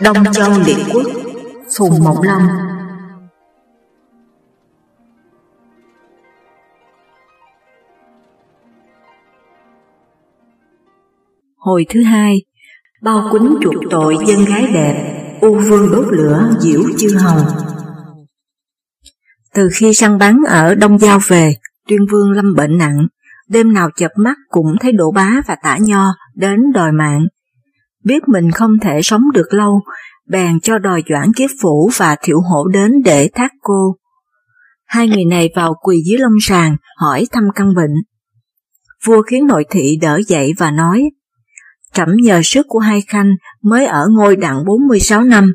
Đông Châu Liệt Quốc, Phùng Mộng Long Hồi thứ hai, Bao quýnh chuộc tội dân gái đẹp, U vương đốt lửa diễu chư hầu. Từ khi săn bắn ở Đông Giao về, Tuyên vương lâm bệnh nặng, Đêm nào chập mắt cũng thấy đổ bá và tả nho đến đòi mạng biết mình không thể sống được lâu, bèn cho đòi doãn kiếp phủ và thiệu hổ đến để thác cô. Hai người này vào quỳ dưới lông sàng, hỏi thăm căn bệnh. Vua khiến nội thị đỡ dậy và nói, Trẫm nhờ sức của hai khanh mới ở ngôi đặng 46 năm,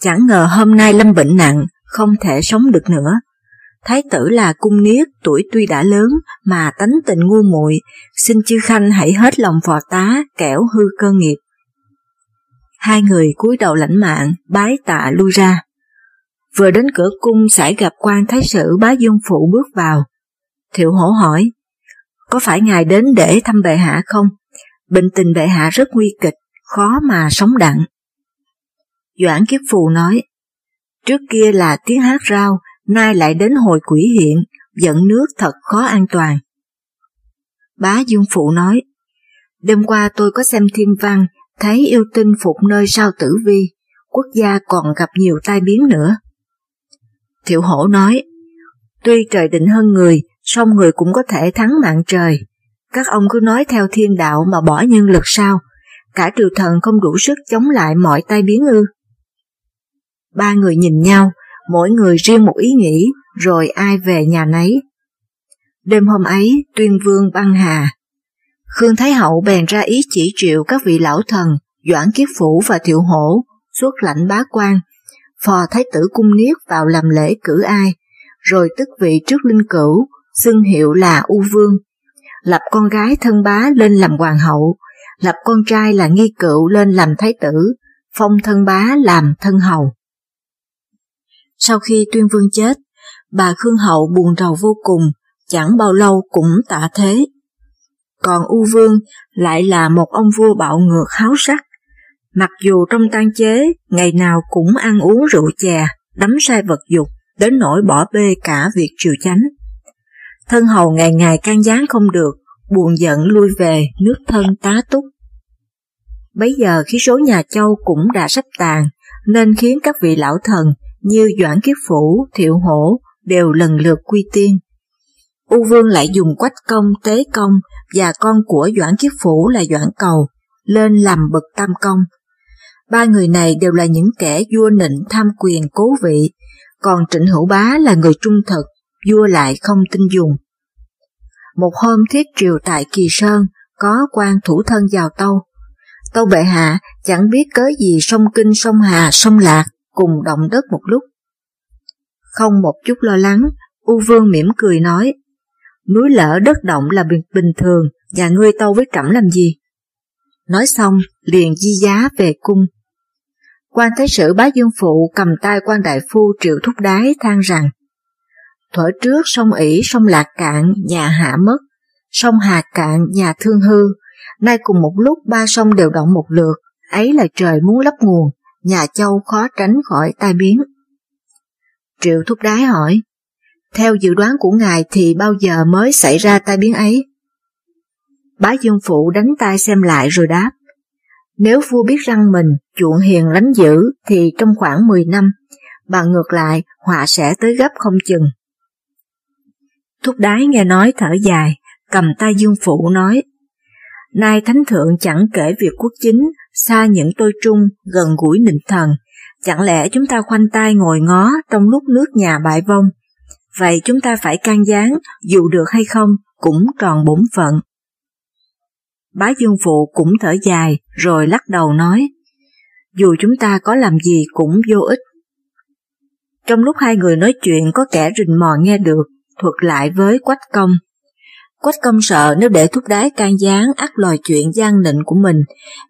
chẳng ngờ hôm nay lâm bệnh nặng, không thể sống được nữa. Thái tử là cung niết, tuổi tuy đã lớn mà tánh tình ngu muội, xin chư khanh hãy hết lòng phò tá, kẻo hư cơ nghiệp. Hai người cúi đầu lãnh mạng, bái tạ lui ra. Vừa đến cửa cung sải gặp quan thái sử bá dương phụ bước vào. Thiệu hổ hỏi, có phải ngài đến để thăm bệ hạ không? Bệnh tình bệ hạ rất nguy kịch, khó mà sống đặng. Doãn kiếp phù nói, trước kia là tiếng hát rao, nay lại đến hồi quỷ hiện, dẫn nước thật khó an toàn. Bá Dương Phụ nói, đêm qua tôi có xem thiên văn, thấy yêu tinh phục nơi sao tử vi, quốc gia còn gặp nhiều tai biến nữa. Thiệu hổ nói, tuy trời định hơn người, song người cũng có thể thắng mạng trời. Các ông cứ nói theo thiên đạo mà bỏ nhân lực sao, cả triều thần không đủ sức chống lại mọi tai biến ư. Ba người nhìn nhau, mỗi người riêng một ý nghĩ, rồi ai về nhà nấy. Đêm hôm ấy, tuyên vương băng hà, Khương Thái Hậu bèn ra ý chỉ triệu các vị lão thần, Doãn Kiếp Phủ và Thiệu Hổ xuất lãnh bá quan, phò Thái tử Cung Niết vào làm lễ cử ai, rồi tức vị trước linh cửu, xưng hiệu là U Vương, lập con gái thân bá lên làm hoàng hậu, lập con trai là nghi cựu lên làm thái tử, phong thân bá làm thân hầu. Sau khi tuyên vương chết, bà Khương Hậu buồn rầu vô cùng, chẳng bao lâu cũng tạ thế còn U Vương lại là một ông vua bạo ngược háo sắc. Mặc dù trong tan chế, ngày nào cũng ăn uống rượu chè, đắm sai vật dục, đến nỗi bỏ bê cả việc triều chánh. Thân hầu ngày ngày can gián không được, buồn giận lui về, nước thân tá túc. Bấy giờ khi số nhà châu cũng đã sắp tàn, nên khiến các vị lão thần như Doãn Kiếp Phủ, Thiệu Hổ đều lần lượt quy tiên. U Vương lại dùng quách công, tế công và con của Doãn kiếp Phủ là Doãn Cầu lên làm bậc tam công. Ba người này đều là những kẻ vua nịnh tham quyền cố vị, còn Trịnh Hữu Bá là người trung thực, vua lại không tin dùng. Một hôm thiết triều tại Kỳ Sơn, có quan thủ thân vào tâu. Tâu bệ hạ chẳng biết cớ gì sông Kinh sông Hà sông Lạc cùng động đất một lúc. Không một chút lo lắng, U Vương mỉm cười nói, núi lở đất động là bình, bình thường và ngươi tâu với trẫm làm gì? Nói xong, liền di giá về cung. quan thái sử bá dương phụ cầm tay quan đại phu triệu thúc đái than rằng Thuở trước sông ỉ sông lạc cạn nhà hạ mất, sông hà cạn nhà thương hư, nay cùng một lúc ba sông đều động một lượt, ấy là trời muốn lấp nguồn, nhà châu khó tránh khỏi tai biến. Triệu thúc đái hỏi, theo dự đoán của ngài thì bao giờ mới xảy ra tai biến ấy? Bá Dương Phụ đánh tay xem lại rồi đáp. Nếu vua biết rằng mình chuộng hiền lánh dữ thì trong khoảng 10 năm, bằng ngược lại họa sẽ tới gấp không chừng. Thúc đái nghe nói thở dài, cầm tay Dương Phụ nói, Nay Thánh Thượng chẳng kể việc quốc chính, xa những tôi trung, gần gũi nịnh thần, chẳng lẽ chúng ta khoanh tay ngồi ngó trong lúc nước nhà bại vong, vậy chúng ta phải can gián, dù được hay không, cũng tròn bổn phận. Bá Dương Phụ cũng thở dài, rồi lắc đầu nói, dù chúng ta có làm gì cũng vô ích. Trong lúc hai người nói chuyện có kẻ rình mò nghe được, thuật lại với Quách Công. Quách Công sợ nếu để thúc đái can gián ắt lòi chuyện gian nịnh của mình,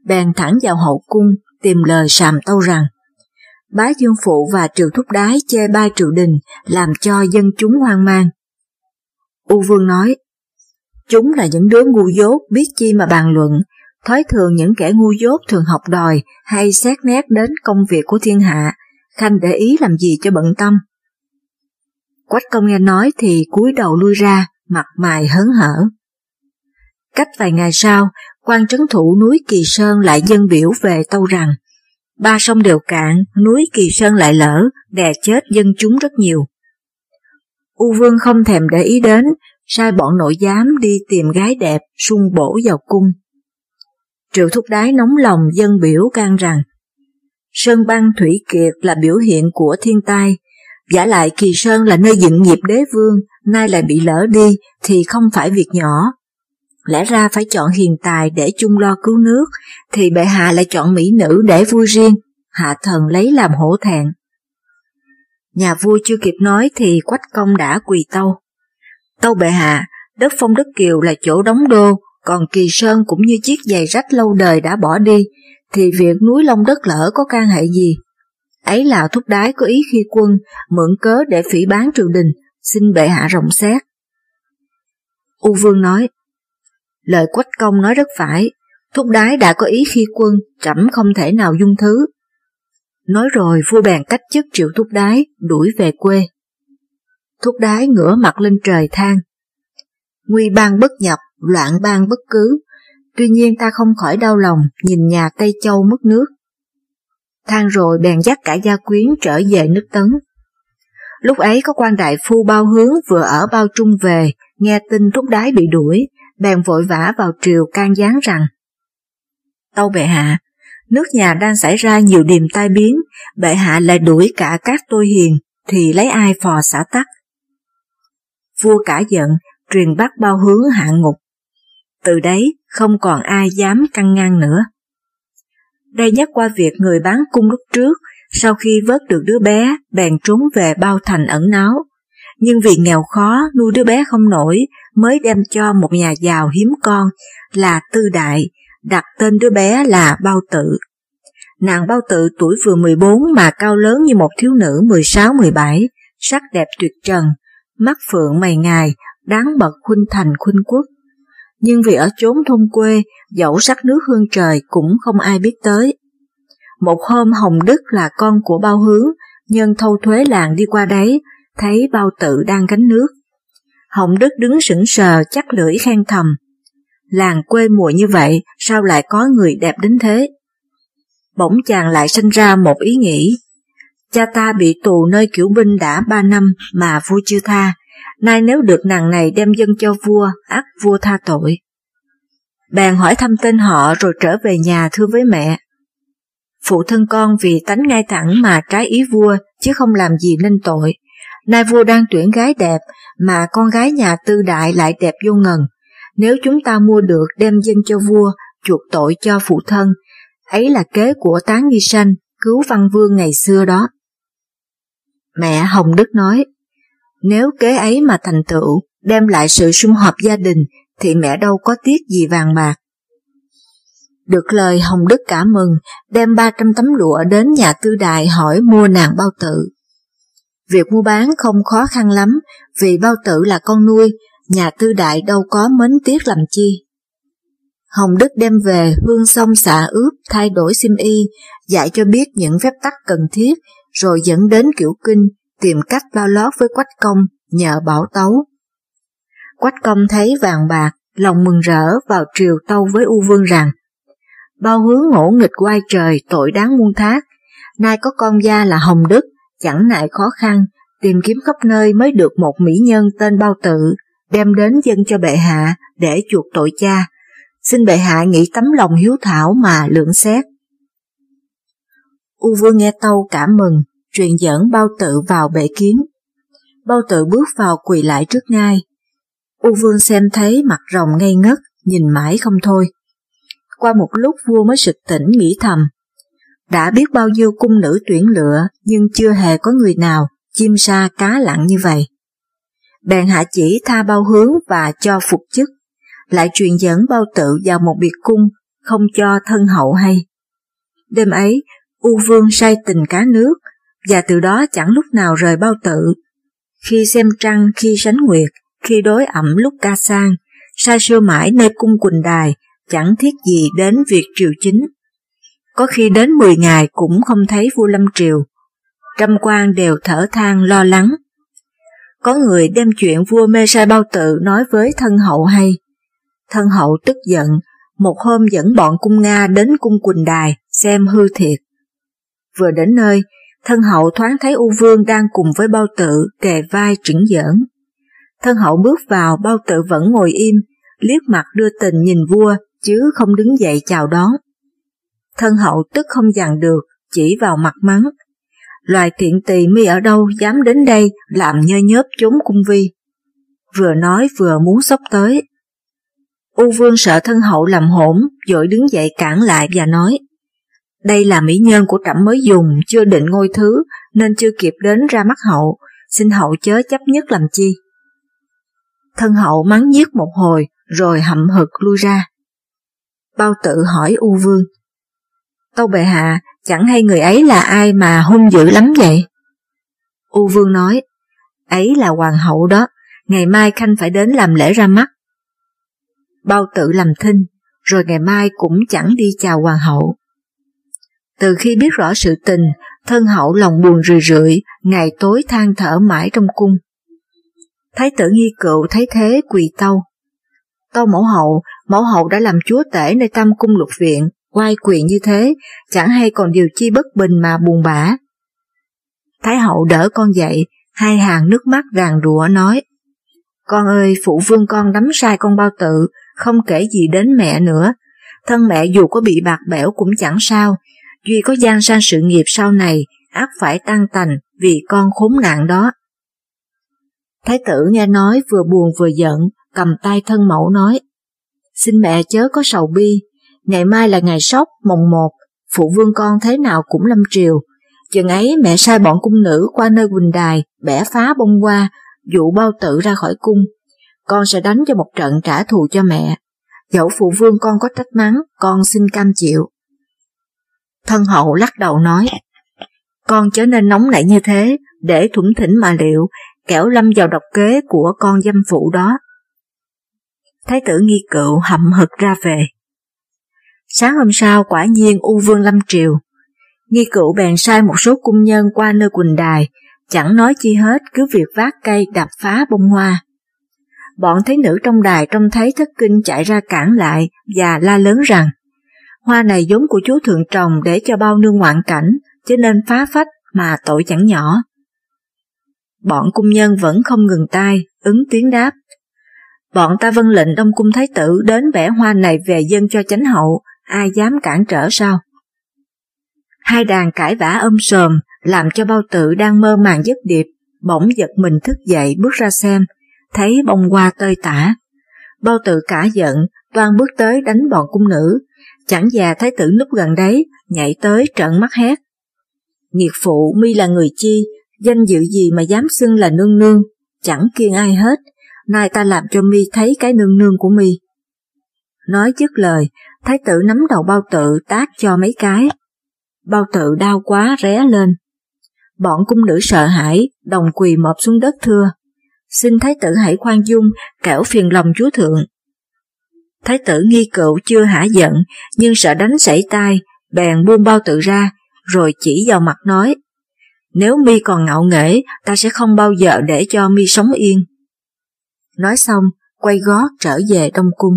bèn thẳng vào hậu cung tìm lời sàm tâu rằng Bá Dương Phụ và triệu Thúc Đái chê bai triệu đình, làm cho dân chúng hoang mang. U Vương nói, chúng là những đứa ngu dốt biết chi mà bàn luận, Thói thường những kẻ ngu dốt thường học đòi hay xét nét đến công việc của thiên hạ, Khanh để ý làm gì cho bận tâm. Quách công nghe nói thì cúi đầu lui ra, mặt mày hớn hở. Cách vài ngày sau, quan trấn thủ núi Kỳ Sơn lại dân biểu về tâu rằng ba sông đều cạn, núi Kỳ Sơn lại lỡ, đè chết dân chúng rất nhiều. U Vương không thèm để ý đến, sai bọn nội giám đi tìm gái đẹp sung bổ vào cung. Triệu Thúc Đái nóng lòng dân biểu can rằng Sơn băng thủy kiệt là biểu hiện của thiên tai, giả lại Kỳ Sơn là nơi dựng nghiệp đế vương, nay lại bị lỡ đi thì không phải việc nhỏ. Lẽ ra phải chọn hiền tài để chung lo cứu nước, thì bệ hạ lại chọn mỹ nữ để vui riêng, hạ thần lấy làm hổ thẹn. Nhà vua chưa kịp nói thì quách công đã quỳ tâu. Tâu bệ hạ, đất phong đất kiều là chỗ đóng đô, còn kỳ sơn cũng như chiếc giày rách lâu đời đã bỏ đi, thì việc núi Long đất lỡ có can hệ gì? Ấy là thúc đái có ý khi quân, mượn cớ để phỉ bán triều đình, xin bệ hạ rộng xét. U Vương nói, lời quách công nói rất phải, thúc đái đã có ý khi quân, trẫm không thể nào dung thứ. Nói rồi vua bèn cách chức triệu thúc đái, đuổi về quê. Thúc đái ngửa mặt lên trời than. Nguy ban bất nhập, loạn ban bất cứ, tuy nhiên ta không khỏi đau lòng nhìn nhà Tây Châu mất nước. Than rồi bèn dắt cả gia quyến trở về nước Tấn. Lúc ấy có quan đại phu bao hướng vừa ở bao trung về, nghe tin thúc đái bị đuổi, bèn vội vã vào triều can gián rằng Tâu bệ hạ, nước nhà đang xảy ra nhiều điềm tai biến, bệ hạ lại đuổi cả các tôi hiền, thì lấy ai phò xả tắc. Vua cả giận, truyền bắt bao hướng hạ ngục. Từ đấy, không còn ai dám căng ngang nữa. Đây nhắc qua việc người bán cung lúc trước, sau khi vớt được đứa bé, bèn trốn về bao thành ẩn náu. Nhưng vì nghèo khó, nuôi đứa bé không nổi, mới đem cho một nhà giàu hiếm con là Tư Đại, đặt tên đứa bé là Bao Tự. Nàng Bao Tự tuổi vừa 14 mà cao lớn như một thiếu nữ 16-17, sắc đẹp tuyệt trần, mắt phượng mày ngài, đáng bậc khuynh thành khuynh quốc. Nhưng vì ở chốn thôn quê, dẫu sắc nước hương trời cũng không ai biết tới. Một hôm Hồng Đức là con của bao hướng, nhân thâu thuế làng đi qua đấy, thấy bao tự đang gánh nước. Hồng Đức đứng sững sờ chắc lưỡi khen thầm. Làng quê mùa như vậy, sao lại có người đẹp đến thế? Bỗng chàng lại sinh ra một ý nghĩ. Cha ta bị tù nơi kiểu binh đã ba năm mà vua chưa tha, nay nếu được nàng này đem dân cho vua, ác vua tha tội. Bèn hỏi thăm tên họ rồi trở về nhà thưa với mẹ. Phụ thân con vì tánh ngay thẳng mà trái ý vua, chứ không làm gì nên tội. Nay vua đang tuyển gái đẹp, mà con gái nhà tư đại lại đẹp vô ngần. Nếu chúng ta mua được đem dân cho vua, chuộc tội cho phụ thân, ấy là kế của tán nghi sanh, cứu văn vương ngày xưa đó. Mẹ Hồng Đức nói, nếu kế ấy mà thành tựu, đem lại sự sum họp gia đình, thì mẹ đâu có tiếc gì vàng bạc. Được lời Hồng Đức cả mừng, đem 300 tấm lụa đến nhà tư đại hỏi mua nàng bao tự. Việc mua bán không khó khăn lắm, vì bao tử là con nuôi, nhà tư đại đâu có mến tiếc làm chi. Hồng Đức đem về hương xong xạ ướp thay đổi sim y, dạy cho biết những phép tắc cần thiết, rồi dẫn đến kiểu kinh, tìm cách bao lót với quách công, nhờ bảo tấu. Quách công thấy vàng bạc, lòng mừng rỡ vào triều tâu với U Vương rằng, bao hướng ngỗ nghịch quay trời tội đáng muôn thác, nay có con gia là Hồng Đức, chẳng ngại khó khăn, tìm kiếm khắp nơi mới được một mỹ nhân tên bao tự, đem đến dân cho bệ hạ để chuộc tội cha. Xin bệ hạ nghĩ tấm lòng hiếu thảo mà lượng xét. U vương nghe tâu cảm mừng, truyền dẫn bao tự vào bệ kiến. Bao tự bước vào quỳ lại trước ngai. U vương xem thấy mặt rồng ngây ngất, nhìn mãi không thôi. Qua một lúc vua mới sực tỉnh nghĩ thầm. Đã biết bao nhiêu cung nữ tuyển lựa, nhưng chưa hề có người nào chim sa cá lặng như vậy. Bèn hạ chỉ tha bao hướng và cho phục chức, lại truyền dẫn bao tự vào một biệt cung, không cho thân hậu hay. Đêm ấy, U Vương say tình cá nước, và từ đó chẳng lúc nào rời bao tự. Khi xem trăng, khi sánh nguyệt, khi đối ẩm lúc ca sang, sai sưa mãi nơi cung quỳnh đài, chẳng thiết gì đến việc triều chính. Có khi đến 10 ngày cũng không thấy vua Lâm Triều. Trăm quan đều thở than lo lắng. Có người đem chuyện vua mê sai bao tự nói với thân hậu hay. Thân hậu tức giận, một hôm dẫn bọn cung Nga đến cung Quỳnh Đài xem hư thiệt. Vừa đến nơi, thân hậu thoáng thấy U Vương đang cùng với bao tự kề vai trĩnh giỡn. Thân hậu bước vào, bao tự vẫn ngồi im, liếc mặt đưa tình nhìn vua, chứ không đứng dậy chào đón. Thân hậu tức không dằn được, chỉ vào mặt mắng. Loài tiện tỳ mi ở đâu dám đến đây làm nhơ nhớp chốn cung vi. Vừa nói vừa muốn sốc tới. U vương sợ thân hậu làm hỗn, dội đứng dậy cản lại và nói. Đây là mỹ nhân của trẫm mới dùng, chưa định ngôi thứ, nên chưa kịp đến ra mắt hậu, xin hậu chớ chấp nhất làm chi. Thân hậu mắng nhiếc một hồi, rồi hậm hực lui ra. Bao tự hỏi U Vương. Tâu bệ hạ, chẳng hay người ấy là ai mà hung dữ lắm vậy? U Vương nói, ấy là hoàng hậu đó, ngày mai Khanh phải đến làm lễ ra mắt. Bao tự làm thinh, rồi ngày mai cũng chẳng đi chào hoàng hậu. Từ khi biết rõ sự tình, thân hậu lòng buồn rười rượi, ngày tối than thở mãi trong cung. Thái tử nghi cựu thấy thế quỳ tâu. Tâu mẫu hậu, mẫu hậu đã làm chúa tể nơi tam cung lục viện, quay quyền như thế, chẳng hay còn điều chi bất bình mà buồn bã. Thái hậu đỡ con dậy, hai hàng nước mắt ràng rụa nói, Con ơi, phụ vương con đắm sai con bao tự, không kể gì đến mẹ nữa. Thân mẹ dù có bị bạc bẽo cũng chẳng sao, duy có gian sang sự nghiệp sau này, ác phải tăng tành vì con khốn nạn đó. Thái tử nghe nói vừa buồn vừa giận, cầm tay thân mẫu nói, Xin mẹ chớ có sầu bi, ngày mai là ngày sóc mồng một, phụ vương con thế nào cũng lâm triều. Chừng ấy mẹ sai bọn cung nữ qua nơi Quỳnh Đài, bẻ phá bông hoa, dụ bao tử ra khỏi cung. Con sẽ đánh cho một trận trả thù cho mẹ. Dẫu phụ vương con có trách mắng, con xin cam chịu. Thân hậu lắc đầu nói, con chớ nên nóng nảy như thế, để thủng thỉnh mà liệu, kẻo lâm vào độc kế của con dâm phụ đó. Thái tử nghi cựu hậm hực ra về. Sáng hôm sau quả nhiên U Vương Lâm Triều. Nghi cựu bèn sai một số cung nhân qua nơi Quỳnh Đài, chẳng nói chi hết cứ việc vác cây đập phá bông hoa. Bọn thấy nữ trong đài trông thấy thất kinh chạy ra cản lại và la lớn rằng hoa này giống của chúa thượng trồng để cho bao nương ngoạn cảnh, cho nên phá phách mà tội chẳng nhỏ. Bọn cung nhân vẫn không ngừng tay, ứng tiếng đáp. Bọn ta vân lệnh đông cung thái tử đến bẻ hoa này về dân cho chánh hậu, ai dám cản trở sao? Hai đàn cãi vã âm sờm, làm cho bao tử đang mơ màng giấc điệp, bỗng giật mình thức dậy bước ra xem, thấy bông hoa tơi tả. Bao tử cả giận, toan bước tới đánh bọn cung nữ, chẳng già thái tử núp gần đấy, nhảy tới trợn mắt hét. Nghiệt phụ mi là người chi, danh dự gì mà dám xưng là nương nương, chẳng kiêng ai hết, nay ta làm cho mi thấy cái nương nương của mi. Nói dứt lời, thái tử nắm đầu bao tự tác cho mấy cái. Bao tự đau quá ré lên. Bọn cung nữ sợ hãi, đồng quỳ mọp xuống đất thưa. Xin thái tử hãy khoan dung, kẻo phiền lòng chúa thượng. Thái tử nghi cựu chưa hả giận, nhưng sợ đánh sảy tai, bèn buông bao tự ra, rồi chỉ vào mặt nói, nếu mi còn ngạo nghễ, ta sẽ không bao giờ để cho mi sống yên. Nói xong, quay gót trở về Đông Cung.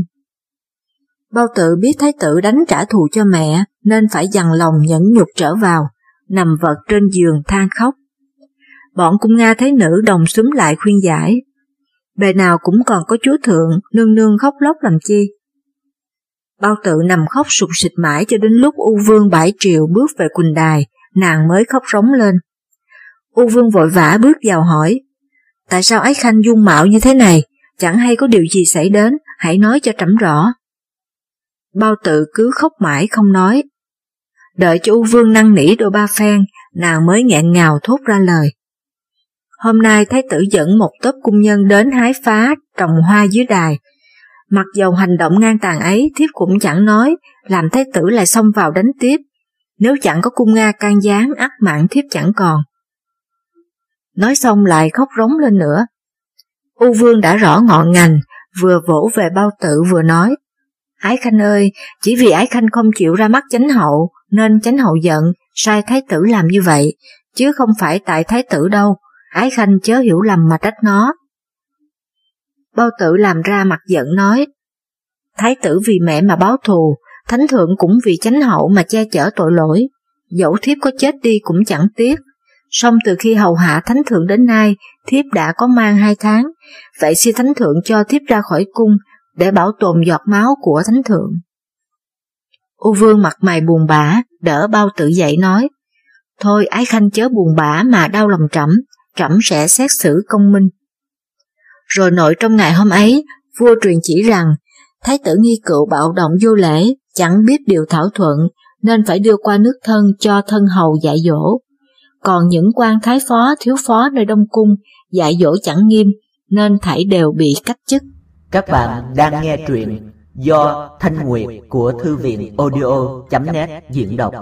Bao tự biết thái tử đánh trả thù cho mẹ, nên phải dằn lòng nhẫn nhục trở vào, nằm vật trên giường than khóc. Bọn cung Nga thấy nữ đồng xúm lại khuyên giải. Bề nào cũng còn có chúa thượng, nương nương khóc lóc làm chi. Bao tự nằm khóc sụt sịt mãi cho đến lúc U Vương bãi triệu bước về Quỳnh Đài, nàng mới khóc rống lên. U Vương vội vã bước vào hỏi, tại sao ái khanh dung mạo như thế này, chẳng hay có điều gì xảy đến, hãy nói cho trẫm rõ. Bao tự cứ khóc mãi không nói. Đợi cho U Vương năn nỉ đôi ba phen, nàng mới nghẹn ngào thốt ra lời. Hôm nay Thái tử dẫn một tốp cung nhân đến hái phá, trồng hoa dưới đài. Mặc dầu hành động ngang tàn ấy, thiếp cũng chẳng nói, làm Thái tử lại xông vào đánh tiếp. Nếu chẳng có cung Nga can gián, ắt mạng thiếp chẳng còn. Nói xong lại khóc rống lên nữa. U Vương đã rõ ngọn ngành, vừa vỗ về bao tử vừa nói. Ái Khanh ơi, chỉ vì Ái Khanh không chịu ra mắt chánh hậu, nên chánh hậu giận, sai thái tử làm như vậy, chứ không phải tại thái tử đâu, Ái Khanh chớ hiểu lầm mà trách nó. Bao tử làm ra mặt giận nói, Thái tử vì mẹ mà báo thù, thánh thượng cũng vì chánh hậu mà che chở tội lỗi, dẫu thiếp có chết đi cũng chẳng tiếc. Song từ khi hầu hạ thánh thượng đến nay, thiếp đã có mang hai tháng, vậy xin thánh thượng cho thiếp ra khỏi cung để bảo tồn giọt máu của thánh thượng. U vương mặt mày buồn bã, đỡ bao tử dậy nói, Thôi ái khanh chớ buồn bã mà đau lòng trẫm, trẫm sẽ xét xử công minh. Rồi nội trong ngày hôm ấy, vua truyền chỉ rằng, thái tử nghi cựu bạo động vô lễ, chẳng biết điều thảo thuận, nên phải đưa qua nước thân cho thân hầu dạy dỗ. Còn những quan thái phó, thiếu phó nơi Đông Cung, dạy dỗ chẳng nghiêm, nên thảy đều bị cách chức. Các bạn đang nghe truyện do Thanh Nguyệt của Thư viện audio.net diễn đọc.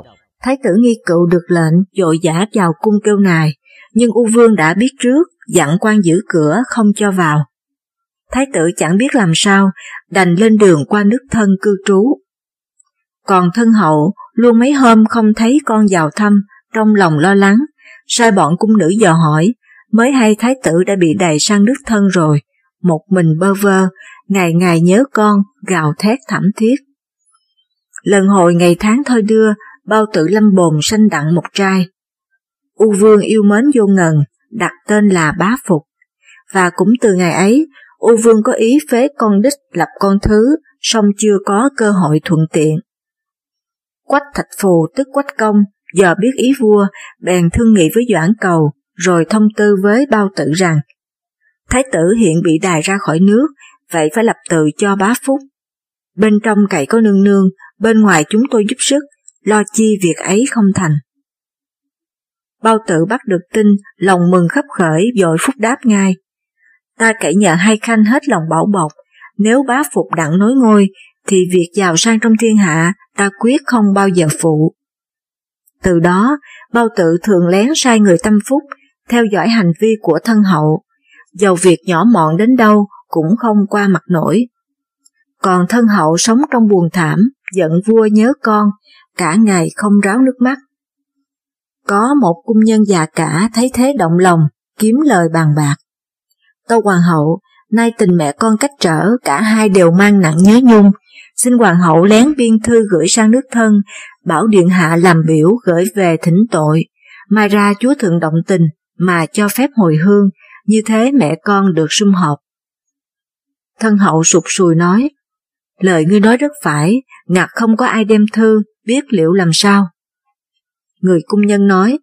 Thái tử nghi cựu được lệnh dội giả vào cung kêu nài, nhưng U Vương đã biết trước, dặn quan giữ cửa không cho vào. Thái tử chẳng biết làm sao, đành lên đường qua nước thân cư trú. Còn thân hậu, luôn mấy hôm không thấy con vào thăm, trong lòng lo lắng, sai bọn cung nữ dò hỏi, mới hay thái tử đã bị đày sang nước thân rồi, một mình bơ vơ, ngày ngày nhớ con, gào thét thảm thiết. Lần hồi ngày tháng thôi đưa, bao tử lâm bồn sanh đặng một trai. U vương yêu mến vô ngần, đặt tên là bá phục. Và cũng từ ngày ấy, U vương có ý phế con đích lập con thứ, song chưa có cơ hội thuận tiện. Quách thạch phù tức quách công, giờ biết ý vua, bèn thương nghị với Doãn Cầu, rồi thông tư với bao tử rằng, Thái tử hiện bị đài ra khỏi nước, vậy phải lập từ cho bá phúc. Bên trong cậy có nương nương, bên ngoài chúng tôi giúp sức, lo chi việc ấy không thành. Bao tử bắt được tin, lòng mừng khắp khởi, dội phúc đáp ngay. Ta cậy nhờ hai khanh hết lòng bảo bọc, nếu bá phục đặng nối ngôi, thì việc giàu sang trong thiên hạ ta quyết không bao giờ phụ. Từ đó, bao tự thường lén sai người tâm phúc, theo dõi hành vi của thân hậu, dầu việc nhỏ mọn đến đâu cũng không qua mặt nổi. Còn thân hậu sống trong buồn thảm, giận vua nhớ con, cả ngày không ráo nước mắt. Có một cung nhân già cả thấy thế động lòng, kiếm lời bàn bạc. Tâu hoàng hậu, nay tình mẹ con cách trở, cả hai đều mang nặng nhớ nhung, xin hoàng hậu lén biên thư gửi sang nước thân, bảo điện hạ làm biểu gửi về thỉnh tội, mai ra chúa thượng động tình mà cho phép hồi hương, như thế mẹ con được sum họp. Thân hậu sụp sùi nói, lời ngươi nói rất phải, ngặt không có ai đem thư, biết liệu làm sao. Người cung nhân nói,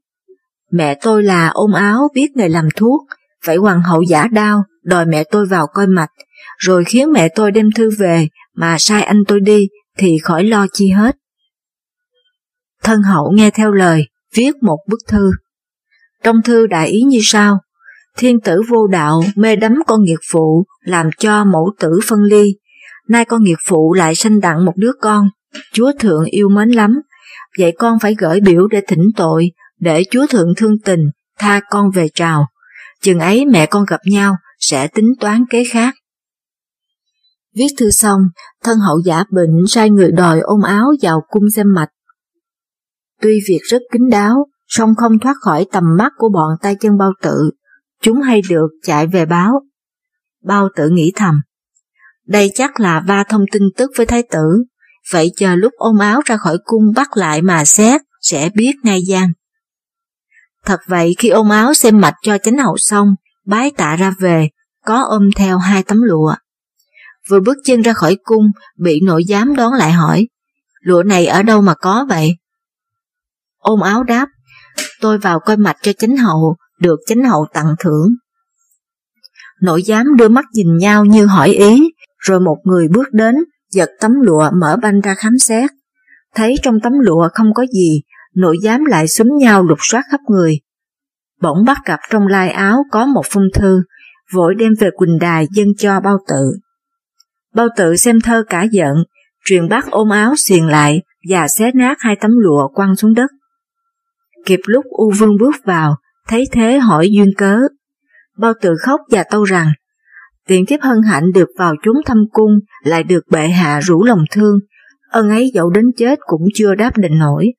mẹ tôi là ôm áo biết nghề làm thuốc, phải hoàng hậu giả đau, đòi mẹ tôi vào coi mạch, rồi khiến mẹ tôi đem thư về mà sai anh tôi đi thì khỏi lo chi hết. Thân hậu nghe theo lời, viết một bức thư. Trong thư đại ý như sau, thiên tử vô đạo mê đắm con nghiệt phụ làm cho mẫu tử phân ly, nay con nghiệt phụ lại sanh đặng một đứa con, chúa thượng yêu mến lắm, vậy con phải gửi biểu để thỉnh tội, để chúa thượng thương tình, tha con về trào. Chừng ấy mẹ con gặp nhau, sẽ tính toán kế khác. Viết thư xong, thân hậu giả bệnh sai người đòi ôm áo vào cung xem mạch. Tuy việc rất kín đáo, song không thoát khỏi tầm mắt của bọn tay chân bao tự, chúng hay được chạy về báo. Bao tự nghĩ thầm, đây chắc là va thông tin tức với thái tử, vậy chờ lúc ôm áo ra khỏi cung bắt lại mà xét, sẽ biết ngay gian. Thật vậy khi ôm áo xem mạch cho chánh hậu xong, bái tạ ra về, có ôm theo hai tấm lụa. Vừa bước chân ra khỏi cung, bị nội giám đón lại hỏi, lụa này ở đâu mà có vậy? Ôm áo đáp, tôi vào coi mạch cho chánh hậu, được chánh hậu tặng thưởng. Nội giám đưa mắt nhìn nhau như hỏi ý, rồi một người bước đến, giật tấm lụa mở banh ra khám xét. Thấy trong tấm lụa không có gì, nội giám lại xúm nhau lục soát khắp người. Bỗng bắt gặp trong lai áo có một phong thư, vội đem về Quỳnh Đài dâng cho bao tự. Bao tự xem thơ cả giận, truyền bác ôm áo xiền lại và xé nát hai tấm lụa quăng xuống đất. Kịp lúc U Vương bước vào, thấy thế hỏi duyên cớ. Bao tự khóc và tâu rằng, tiện thiếp hân hạnh được vào chúng thăm cung, lại được bệ hạ rủ lòng thương, ân ấy dẫu đến chết cũng chưa đáp định nổi.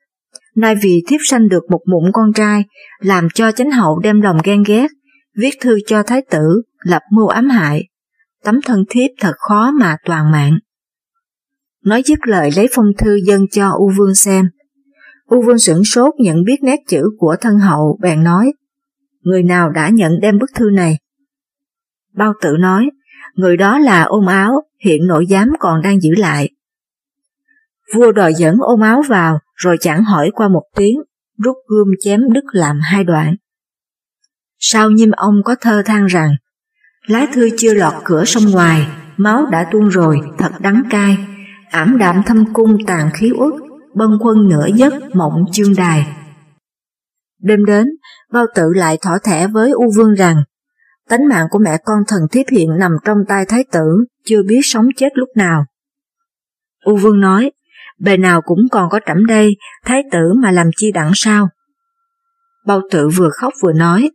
Nay vì thiếp sanh được một mụn con trai, làm cho chánh hậu đem lòng ghen ghét, viết thư cho thái tử, lập mưu ám hại. Tấm thân thiếp thật khó mà toàn mạng. Nói dứt lời lấy phong thư dâng cho U Vương xem. U Vương sửng sốt nhận biết nét chữ của thân hậu, bèn nói, người nào đã nhận đem bức thư này? Bao tử nói, người đó là ôm áo, hiện nội giám còn đang giữ lại. Vua đòi dẫn ôm áo vào, rồi chẳng hỏi qua một tiếng, rút gươm chém đứt làm hai đoạn. Sau nhim ông có thơ than rằng, lá thư chưa lọt cửa sông ngoài, máu đã tuôn rồi, thật đắng cay, ảm đạm thâm cung tàn khí uất, bân quân nửa giấc mộng chương đài. Đêm đến, bao tự lại thỏ thẻ với U Vương rằng, tánh mạng của mẹ con thần thiếp hiện nằm trong tay thái tử, chưa biết sống chết lúc nào. U Vương nói, bề nào cũng còn có trẫm đây, thái tử mà làm chi đặng sao? Bao tự vừa khóc vừa nói,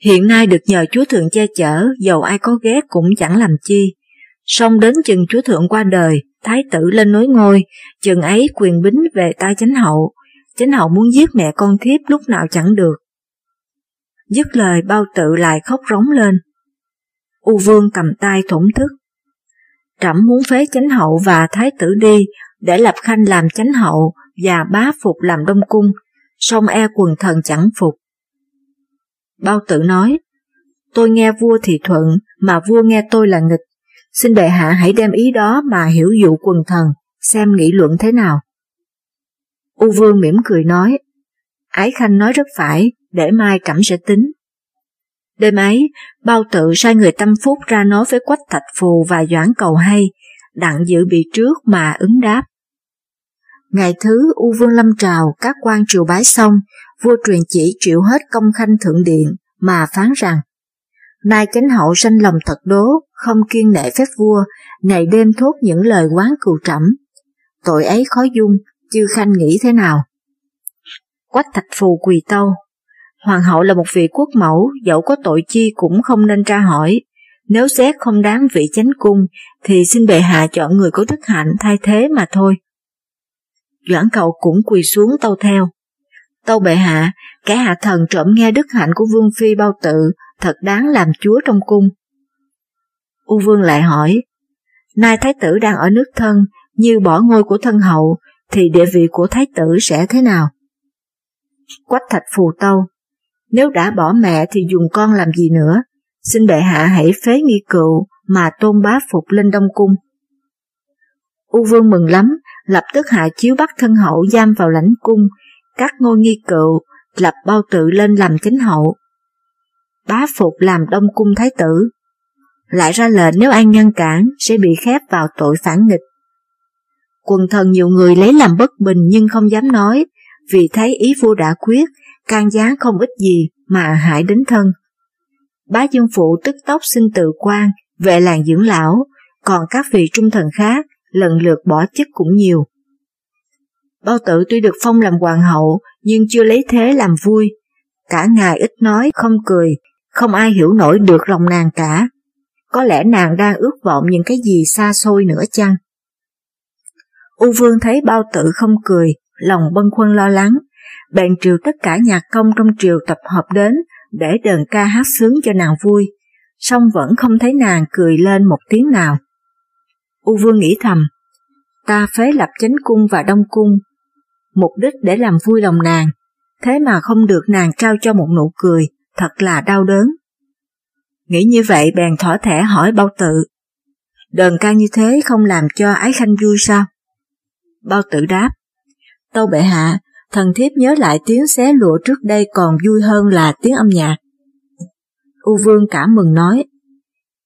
hiện nay được nhờ chúa thượng che chở, dầu ai có ghét cũng chẳng làm chi. Xong đến chừng chúa thượng qua đời, thái tử lên nối ngôi, chừng ấy quyền bính về tay chánh hậu, chánh hậu muốn giết mẹ con thiếp lúc nào chẳng được. Dứt lời bao tự lại khóc rống lên. U vương cầm tay thổn thức. Trẫm muốn phế chánh hậu và thái tử đi để lập khanh làm chánh hậu và bá phục làm đông cung, song e quần thần chẳng phục. Bao tử nói, tôi nghe vua thì thuận, mà vua nghe tôi là nghịch. Xin bệ hạ hãy đem ý đó mà hiểu dụ quần thần, xem nghị luận thế nào. U vương mỉm cười nói, Ái Khanh nói rất phải, để mai trẫm sẽ tính. Đêm ấy, bao tự sai người tâm phúc ra nói với quách thạch phù và doãn cầu hay, đặng dự bị trước mà ứng đáp. Ngày thứ U Vương Lâm Trào các quan triều bái xong, vua truyền chỉ triệu hết công khanh thượng điện mà phán rằng Nay chánh hậu sanh lòng thật đố, không kiên nệ phép vua, ngày đêm thốt những lời quán cừu trẫm. Tội ấy khó dung, chư khanh nghĩ thế nào? Quách thạch phù quỳ tâu. Hoàng hậu là một vị quốc mẫu, dẫu có tội chi cũng không nên tra hỏi. Nếu xét không đáng vị chánh cung, thì xin bệ hạ chọn người có đức hạnh thay thế mà thôi. Doãn cầu cũng quỳ xuống tâu theo. Tâu bệ hạ, kẻ hạ thần trộm nghe đức hạnh của vương phi bao tự, thật đáng làm chúa trong cung. U vương lại hỏi, nay thái tử đang ở nước thân, như bỏ ngôi của thân hậu, thì địa vị của thái tử sẽ thế nào? Quách thạch phù tâu, nếu đã bỏ mẹ thì dùng con làm gì nữa, xin bệ hạ hãy phế nghi cựu mà tôn bá phục lên đông cung. U vương mừng lắm, lập tức hạ chiếu bắt thân hậu giam vào lãnh cung, cắt ngôi nghi cựu, lập bao tự lên làm chính hậu. Bá phục làm đông cung thái tử. Lại ra lệnh nếu ai ngăn cản sẽ bị khép vào tội phản nghịch. Quần thần nhiều người lấy làm bất bình nhưng không dám nói, vì thấy ý vua đã quyết, can gián không ít gì mà hại đến thân. Bá Dương Phụ tức tốc xin tự quan về làng dưỡng lão, còn các vị trung thần khác lần lượt bỏ chức cũng nhiều. Bao tử tuy được phong làm hoàng hậu nhưng chưa lấy thế làm vui. Cả ngày ít nói, không cười, không ai hiểu nổi được lòng nàng cả. Có lẽ nàng đang ước vọng những cái gì xa xôi nữa chăng? U Vương thấy bao tử không cười, lòng bâng khuâng lo lắng, bèn triều tất cả nhạc công trong triều tập hợp đến để đờn ca hát sướng cho nàng vui, song vẫn không thấy nàng cười lên một tiếng nào. U Vương nghĩ thầm, ta phế lập chánh cung và đông cung, mục đích để làm vui lòng nàng, thế mà không được nàng trao cho một nụ cười, thật là đau đớn. Nghĩ như vậy bèn thỏ thẻ hỏi bao tự, đờn ca như thế không làm cho ái khanh vui sao? Bao tử đáp, tâu bệ hạ, thần thiếp nhớ lại tiếng xé lụa trước đây còn vui hơn là tiếng âm nhạc. U vương cảm mừng nói,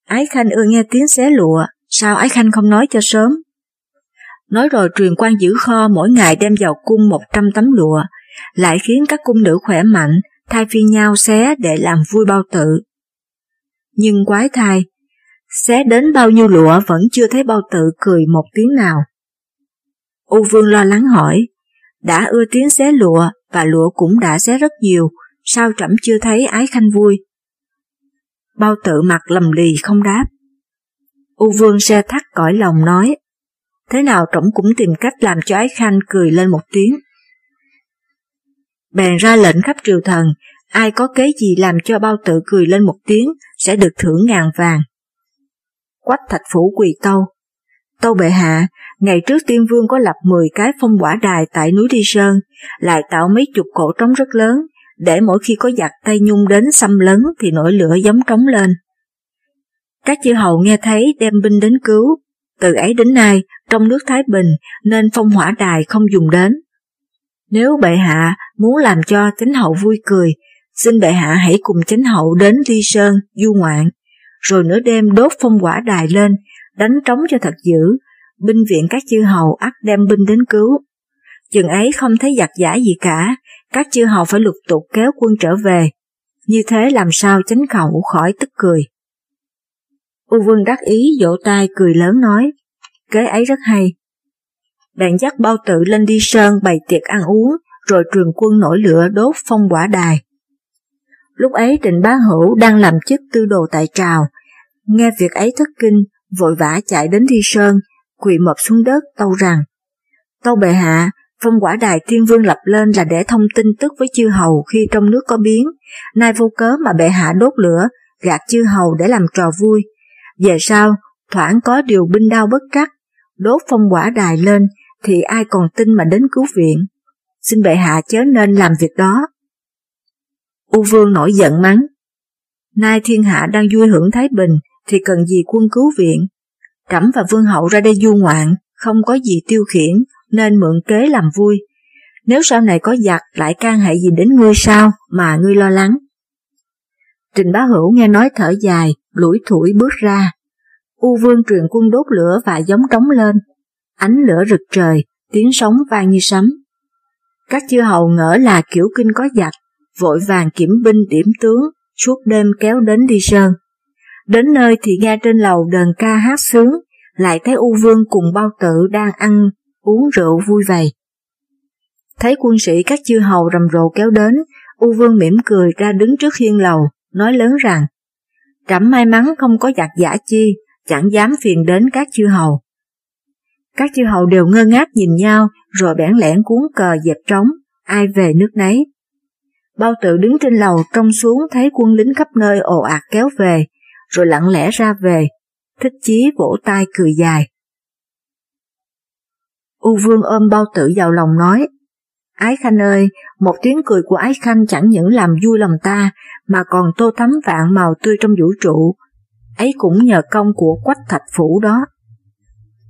ái khanh ưa nghe tiếng xé lụa, sao ái khanh không nói cho sớm? Nói rồi truyền quan giữ kho mỗi ngày đem vào cung 100 tấm lụa, lại khiến các cung nữ khỏe mạnh thay phiên nhau xé để làm vui bao tự. Nhưng quái thai, xé đến bao nhiêu lụa vẫn chưa thấy bao tự cười một tiếng nào. U Vương lo lắng hỏi, đã ưa tiếng xé lụa và lụa cũng đã xé rất nhiều, sao trẫm chưa thấy ái khanh vui? Bao tự mặt lầm lì không đáp. U Vương xe thắt cõi lòng nói, thế nào trẫm cũng tìm cách làm cho ái khanh cười lên một tiếng. Bèn ra lệnh khắp triều thần, ai có kế gì làm cho bao tự cười lên một tiếng sẽ được thưởng ngàn vàng. Quách thạch phủ quỳ tâu. Tâu bệ hạ, ngày trước tiên vương có lập 10 cái phong quả đài tại núi Đi Sơn, lại tạo mấy chục cổ trống rất lớn, để mỗi khi có giặc Tây Nhung đến xâm lấn thì nổi lửa giống trống lên. Các chư hầu nghe thấy đem binh đến cứu, từ ấy đến nay trong nước Thái Bình nên phong hỏa đài không dùng đến. Nếu bệ hạ muốn làm cho chánh hậu vui cười, xin bệ hạ hãy cùng chánh hậu đến Ly Sơn, du ngoạn, rồi nửa đêm đốt phong quả đài lên, đánh trống cho thật dữ, binh viện các chư hầu ắt đem binh đến cứu. Chừng ấy không thấy giặc giả gì cả, các chư hầu phải lục tục kéo quân trở về, như thế làm sao chánh khẩu khỏi tức cười. U Vương đắc ý vỗ tay cười lớn nói, kế ấy rất hay. Bạn dắt bao tự lên đi sơn bày tiệc ăn uống, rồi trường quân nổi lửa đốt phong quả đài. Lúc ấy Trịnh Bá Hữu đang làm chức tư đồ tại trào, nghe việc ấy thất kinh, vội vã chạy đến Thi Sơn, quỳ mập xuống đất tâu rằng, Tâu bệ hạ, phong quả đài thiên vương lập lên là để thông tin tức với chư hầu khi trong nước có biến, nay vô cớ mà bệ hạ đốt lửa, gạt chư hầu để làm trò vui. Về sau, thoảng có điều binh đao bất trắc, đốt phong quả đài lên thì ai còn tin mà đến cứu viện. Xin bệ hạ chớ nên làm việc đó. U Vương nổi giận mắng. Nay thiên hạ đang vui hưởng Thái Bình thì cần gì quân cứu viện. Trẫm và Vương Hậu ra đây du ngoạn, không có gì tiêu khiển nên mượn kế làm vui. Nếu sau này có giặc lại can hệ gì đến ngươi sao mà ngươi lo lắng. Trình Bá Hữu nghe nói thở dài, lủi thủi bước ra. U Vương truyền quân đốt lửa và giống trống lên. Ánh lửa rực trời, tiếng sóng vang như sấm. Các chư hầu ngỡ là kiểu kinh có giặc, vội vàng kiểm binh điểm tướng, suốt đêm kéo đến đi sơn. Đến nơi thì nghe trên lầu đờn ca hát sướng, lại thấy U Vương cùng bao tử đang ăn, uống rượu vui vầy. Thấy quân sĩ các chư hầu rầm rộ kéo đến, U Vương mỉm cười ra đứng trước hiên lầu, nói lớn rằng, Trẫm may mắn không có giặc giả chi, chẳng dám phiền đến các chư hầu. Các chư hầu đều ngơ ngác nhìn nhau, rồi bẽn lẽn cuốn cờ dẹp trống, ai về nước nấy. Bao tự đứng trên lầu trông xuống thấy quân lính khắp nơi ồ ạt kéo về, rồi lặng lẽ ra về, thích chí vỗ tay cười dài. U Vương ôm bao tử vào lòng nói, Ái Khanh ơi, một tiếng cười của Ái Khanh chẳng những làm vui lòng ta, mà còn tô thắm vạn màu tươi trong vũ trụ, ấy cũng nhờ công của quách thạch phủ đó.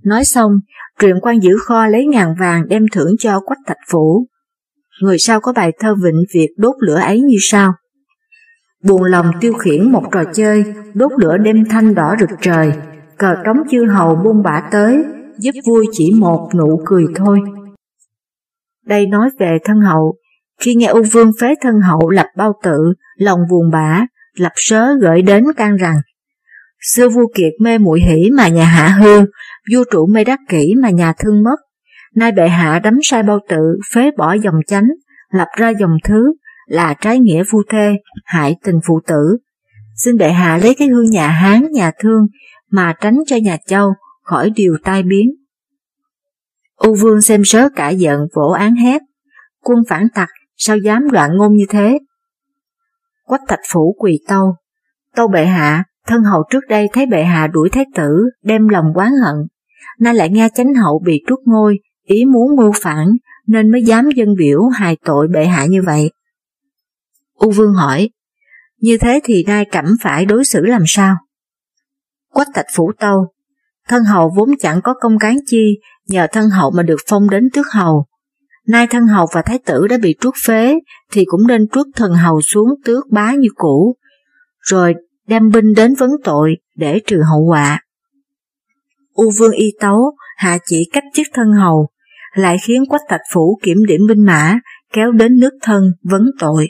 Nói xong, truyện quan giữ kho lấy ngàn vàng đem thưởng cho quách thạch phủ. Người sau có bài thơ vịnh việc đốt lửa ấy như sau. Buồn lòng tiêu khiển một trò chơi, đốt lửa đêm thanh đỏ rực trời, cờ trống chư hầu buông bả tới, giúp vui chỉ một nụ cười thôi. Đây nói về thân hậu, khi nghe Âu Vương phế thân hậu lập bao tự, lòng buồn bã, lập sớ gửi đến can rằng Xưa vua kiệt mê muội hỷ mà nhà hạ hư, vua trụ mê đắc kỷ mà nhà thương mất. Nay bệ hạ đắm sai bao tự, phế bỏ dòng chánh, lập ra dòng thứ, là trái nghĩa phu thê, hại tình phụ tử. Xin bệ hạ lấy cái hương nhà Hán, nhà thương, mà tránh cho nhà Châu khỏi điều tai biến. U vương xem sớ cả giận vỗ án hét, quân phản tặc sao dám loạn ngôn như thế. Quách thạch phủ quỳ tâu, tâu bệ hạ, thân hầu trước đây thấy bệ hạ đuổi thái tử, đem lòng quán hận, nay lại nghe chánh hậu bị truất ngôi, ý muốn mưu phản, nên mới dám dân biểu hài tội bệ hạ như vậy. U Vương hỏi, như thế thì nay cẩm phải đối xử làm sao? Quách thạch phủ tâu, thân hậu vốn chẳng có công cán chi, nhờ thân hậu mà được phong đến tước hầu. Nay thân hậu và thái tử đã bị truất phế, thì cũng nên truất thần hầu xuống tước bá như cũ, rồi đem binh đến vấn tội để trừ hậu họa. U Vương y tấu hạ chỉ cách chức thân hầu, lại khiến quách thạch phủ kiểm điểm binh mã kéo đến nước thân vấn tội.